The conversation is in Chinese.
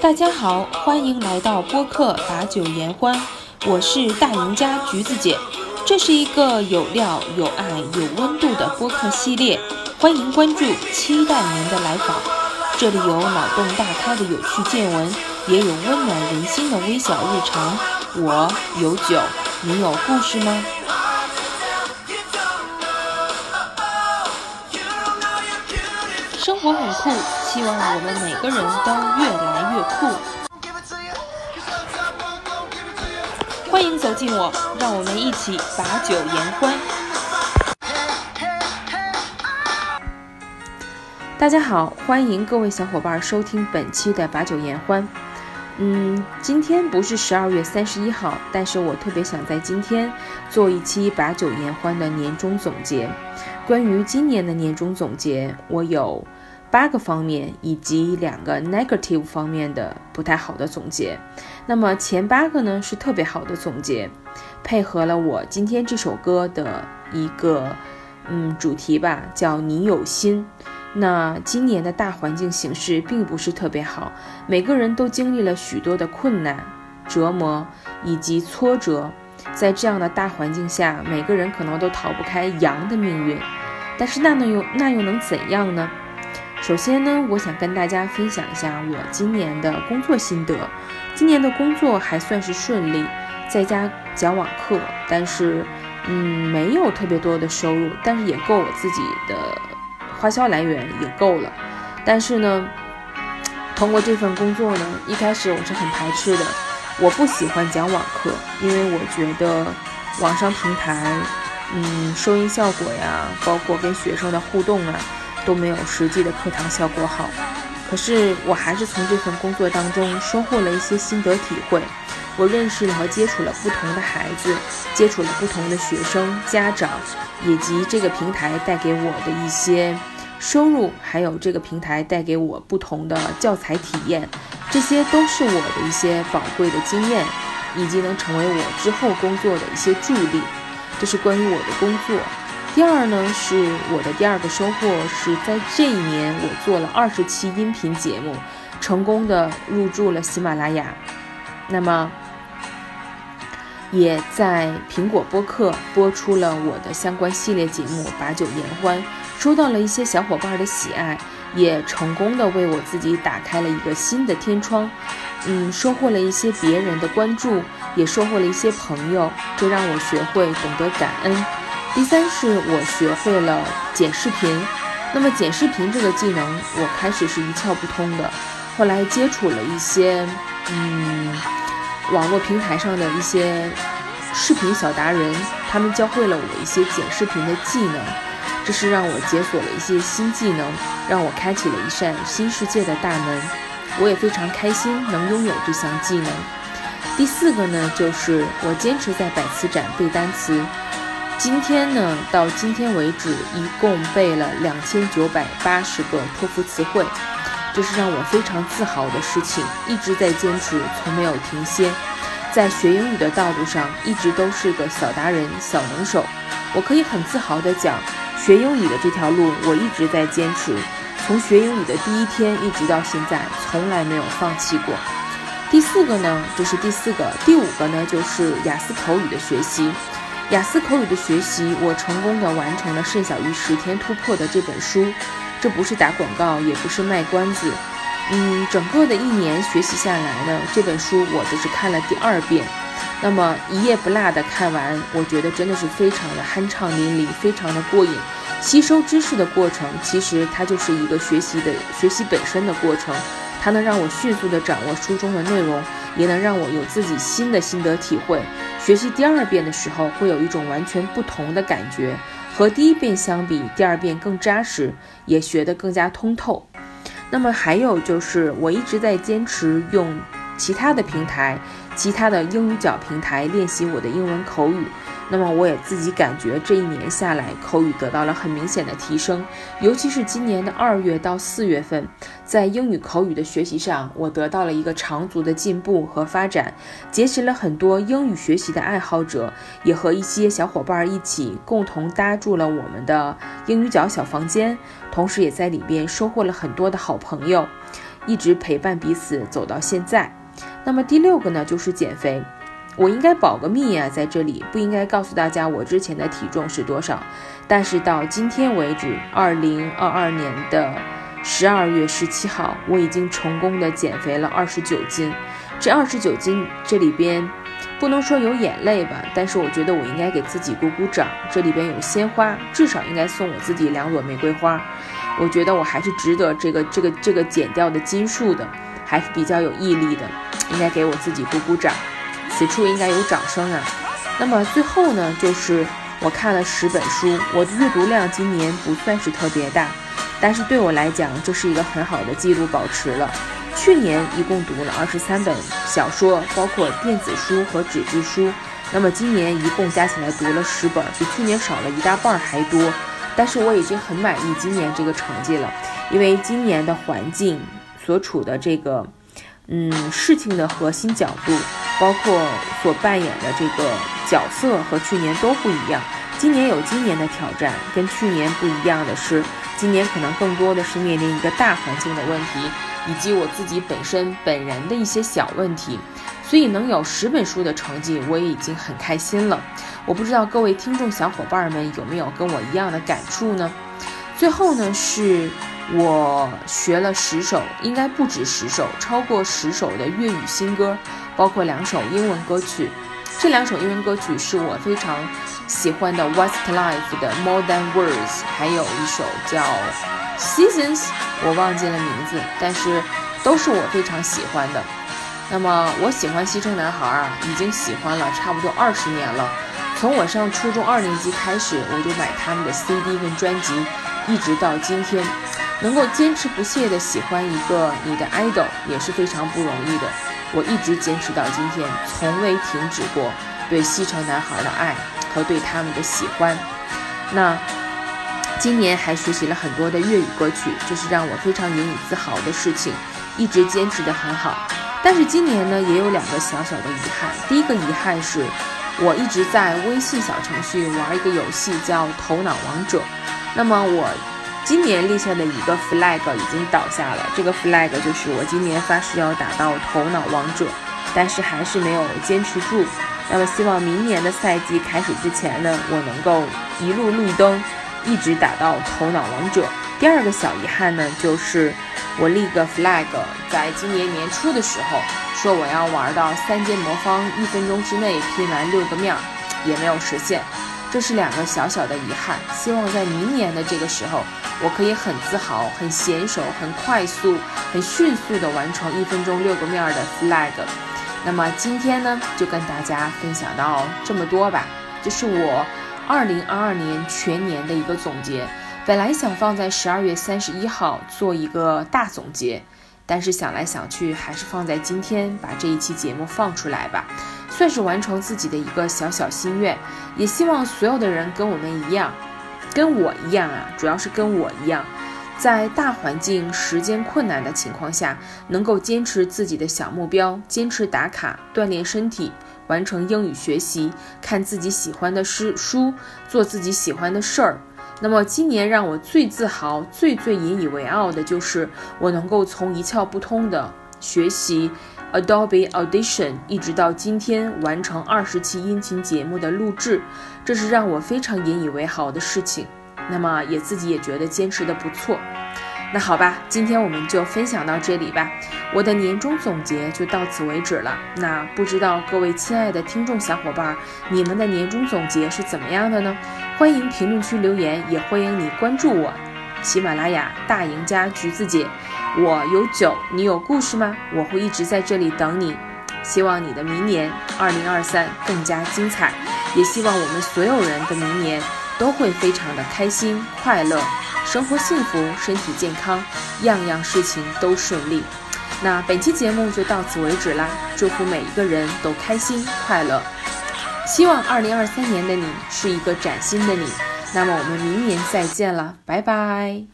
大家好，欢迎来到播客把酒言欢，我是大赢家橘子姐，这是一个有料、有爱、有温度的播客系列，欢迎关注，期待您的来访。这里有脑洞大开的有趣见闻，也有温暖人心的微小日常。我有酒，你有故事吗？生活很酷，希望我们每个人都越来越酷。欢迎走进我，让我们一起把酒言欢。大家好，欢迎各位小伙伴收听本期的把酒言欢。嗯，今天不是十二月三十一号，但是我特别想在今天做一期把酒言欢的年终总结。关于今年的年终总结，我有八个方面以及两个 negative 方面的不太好的总结。那么前八个呢是特别好的总结，配合了我今天这首歌的一个嗯主题吧，叫你有心。那今年的大环境形势并不是特别好，每个人都经历了许多的困难、折磨以及挫折。在这样的大环境下，每个人可能都逃不开羊的命运。但是那能又那又能怎样呢？首先呢，我想跟大家分享一下我今年的工作心得。今年的工作还算是顺利，在家讲网课，但是嗯，没有特别多的收入，但是也够我自己的。花销来源也够了，但是呢，通过这份工作呢，一开始我是很排斥的，我不喜欢讲网课，因为我觉得网上平台，嗯，收音效果呀，包括跟学生的互动啊，都没有实际的课堂效果好。可是我还是从这份工作当中收获了一些心得体会，我认识了和接触了不同的孩子，接触了不同的学生、家长，以及这个平台带给我的一些。收入还有这个平台带给我不同的教材体验，这些都是我的一些宝贵的经验，以及能成为我之后工作的一些助力。这是关于我的工作。第二呢，是我的第二个收获是在这一年我做了二十期音频节目，成功的入驻了喜马拉雅，那么也在苹果播客播出了我的相关系列节目《把酒言欢》。收到了一些小伙伴的喜爱，也成功的为我自己打开了一个新的天窗，嗯，收获了一些别人的关注，也收获了一些朋友，这让我学会懂得感恩。第三是我学会了剪视频，那么剪视频这个技能，我开始是一窍不通的，后来接触了一些，嗯，网络平台上的一些视频小达人，他们教会了我一些剪视频的技能。这是让我解锁了一些新技能，让我开启了一扇新世界的大门。我也非常开心能拥有这项技能。第四个呢，就是我坚持在百词斩背单词。今天呢，到今天为止，一共背了两千九百八十个托福词汇，这是让我非常自豪的事情。一直在坚持，从没有停歇，在学英语的道路上，一直都是个小达人、小能手。我可以很自豪地讲。学英语的这条路，我一直在坚持，从学英语的第一天一直到现在，从来没有放弃过。第四个呢，这是第四个，第五个呢，就是雅思口语的学习。雅思口语的学习，我成功的完成了《剩小于十天突破》的这本书。这不是打广告，也不是卖关子。嗯，整个的一年学习下来呢，这本书我这是看了第二遍。那么一页不落的看完，我觉得真的是非常的酣畅淋漓，非常的过瘾。吸收知识的过程，其实它就是一个学习的学习本身的过程。它能让我迅速的掌握书中的内容，也能让我有自己新的心得体会。学习第二遍的时候，会有一种完全不同的感觉，和第一遍相比，第二遍更扎实，也学得更加通透。那么还有就是，我一直在坚持用。其他的平台其他的英语角平台练习我的英文口语。那么我也自己感觉这一年下来，口语得到了很明显的提升，尤其是今年的二月到四月份，在英语口语的学习上，我得到了一个长足的进步和发展，结识了很多英语学习的爱好者，也和一些小伙伴一起共同搭住了我们的英语角小房间，同时也在里边收获了很多的好朋友，一直陪伴彼此走到现在。那么第六个呢，就是减肥。我应该保个密啊，在这里不应该告诉大家我之前的体重是多少。但是到今天为止，二零二二年的十二月十七号，我已经成功的减肥了二十九斤。这二十九斤这里边不能说有眼泪吧，但是我觉得我应该给自己鼓鼓掌。这里边有鲜花，至少应该送我自己两朵玫瑰花。我觉得我还是值得这个这个这个减掉的斤数的，还是比较有毅力的，应该给我自己鼓鼓掌。此处应该有掌声啊！那么最后呢，就是我看了十本书，我的阅读量今年不算是特别大，但是对我来讲，这是一个很好的记录保持了。去年一共读了二十三本小说，包括电子书和纸质书。那么今年一共加起来读了十本，比去年少了一大半还多。但是我已经很满意今年这个成绩了，因为今年的环境所处的这个，嗯，事情的核心角度。包括所扮演的这个角色和去年都不一样。今年有今年的挑战，跟去年不一样的是，今年可能更多的是面临一个大环境的问题，以及我自己本身本人的一些小问题。所以能有十本书的成绩，我也已经很开心了。我不知道各位听众小伙伴们有没有跟我一样的感触呢？最后呢，是我学了十首，应该不止十首，超过十首的粤语新歌。包括两首英文歌曲，这两首英文歌曲是我非常喜欢的 Westlife 的 More Than Words，还有一首叫 Seasons，我忘记了名字，但是都是我非常喜欢的。那么我喜欢西城男孩啊，已经喜欢了差不多二十年了。从我上初中二年级开始，我就买他们的 CD 跟专辑，一直到今天，能够坚持不懈的喜欢一个你的 idol 也是非常不容易的。我一直坚持到今天，从未停止过对西城男孩的爱和对他们的喜欢。那今年还学习了很多的粤语歌曲，这是让我非常引以自豪的事情，一直坚持得很好。但是今年呢，也有两个小小的遗憾。第一个遗憾是，我一直在微信小程序玩一个游戏，叫《头脑王者》。那么我。今年立下的一个 flag 已经倒下了，这个 flag 就是我今年发誓要打到头脑王者，但是还是没有坚持住。那么希望明年的赛季开始之前呢，我能够一路绿灯，一直打到头脑王者。第二个小遗憾呢，就是我立个 flag，在今年年初的时候说我要玩到三阶魔方，一分钟之内拼完六个面，也没有实现。这是两个小小的遗憾，希望在明年的这个时候。我可以很自豪、很娴熟、很快速、很迅速地完成一分钟六个面的 flag。那么今天呢，就跟大家分享到这么多吧。这是我2022年全年的一个总结。本来想放在十二月三十一号做一个大总结，但是想来想去，还是放在今天把这一期节目放出来吧，算是完成自己的一个小小心愿。也希望所有的人跟我们一样。跟我一样啊，主要是跟我一样，在大环境、时间困难的情况下，能够坚持自己的小目标，坚持打卡、锻炼身体，完成英语学习，看自己喜欢的诗书，做自己喜欢的事儿。那么今年让我最自豪、最最引以为傲的就是我能够从一窍不通的学习。Adobe Audition 一直到今天完成二十期音频节目的录制，这是让我非常引以为豪的事情。那么也自己也觉得坚持的不错。那好吧，今天我们就分享到这里吧。我的年终总结就到此为止了。那不知道各位亲爱的听众小伙伴，你们的年终总结是怎么样的呢？欢迎评论区留言，也欢迎你关注我，喜马拉雅大赢家橘子姐。我有酒，你有故事吗？我会一直在这里等你。希望你的明年二零二三更加精彩，也希望我们所有人的明年都会非常的开心快乐，生活幸福，身体健康，样样事情都顺利。那本期节目就到此为止啦，祝福每一个人都开心快乐，希望二零二三年的你是一个崭新的你。那么我们明年再见了，拜拜。